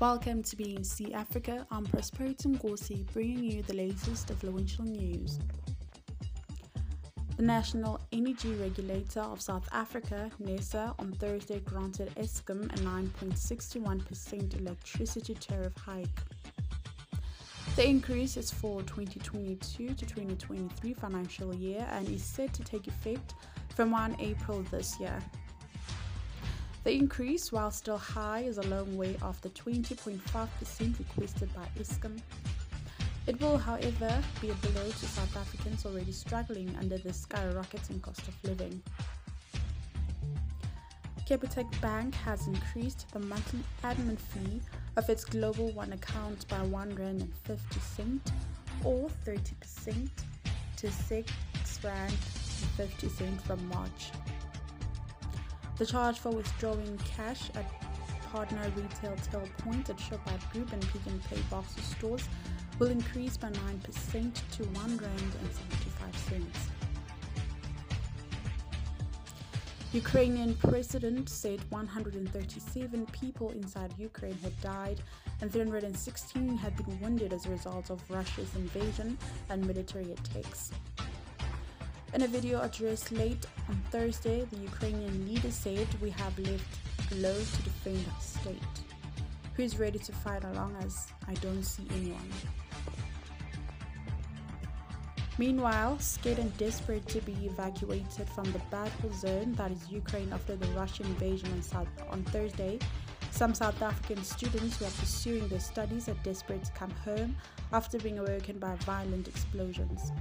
Welcome to BNC Africa. I'm Prosperity Nkosi, bringing you the latest influential news. The National Energy Regulator of South Africa, NERSA, on Thursday granted Eskom a 9.61% electricity tariff hike. The increase is for 2022 to 2023 financial year and is set to take effect from 1 April this year. The increase, while still high, is a long way off the 20.5% requested by Eskom. It will, however, be a blow to South Africans already struggling under the skyrocketing cost of living. Capitec Bank has increased the monthly admin fee of its Global One account by one rand and fifty cent, or 30% to six rand and fifty cent from March. The charge for withdrawing cash at partner retail till point at Shoprite Group and Pick n Pay Boxer stores will increase by 9% to 1 rand and 75 cents. Ukrainian president said 137 people inside Ukraine had died and 316 had been wounded as a result of Russia's invasion and military attacks. In a video addressed late on Thursday, the Ukrainian leader said, We have lived below to defend our state. Who is ready to fight along as I don't see anyone? Meanwhile, scared and desperate to be evacuated from the battle zone that is Ukraine after the Russian invasion on, South, on Thursday, some South African students who are pursuing their studies are desperate to come home after being awoken by violent explosions.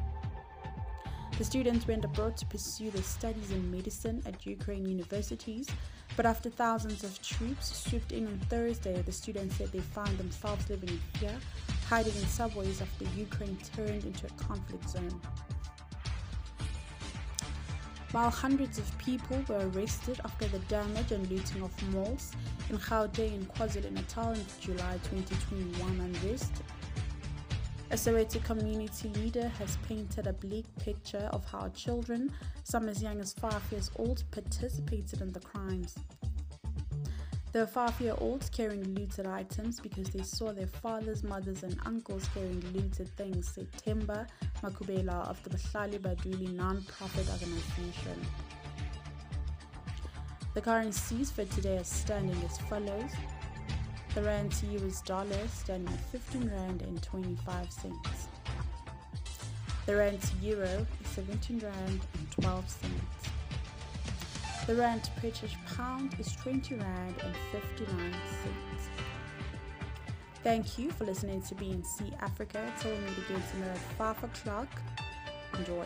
The students went abroad to pursue their studies in medicine at Ukraine universities, but after thousands of troops swooped in on Thursday, the students said they found themselves living in fear, hiding in subways after Ukraine turned into a conflict zone. While hundreds of people were arrested after the damage and looting of malls in Gauteng and KwaZulu-Natal in July 2021 unrest, a Soweto community leader has painted a bleak picture of how children, some as young as five years old, participated in the crimes. Were five year olds carrying looted items because they saw their fathers, mothers, and uncles carrying looted things, said Temba Makubela of the Bahlali Baduli non profit organization. The currencies for today are standing as follows the rand to US dollar standing at 15 rand and 25 cents. The rand to euro is 17 rand and 12 cents. The rand to British pound is 20 rand and 59 cents. Thank you for listening to BNC Africa. Till we meet again tomorrow at 5 o'clock. Enjoy.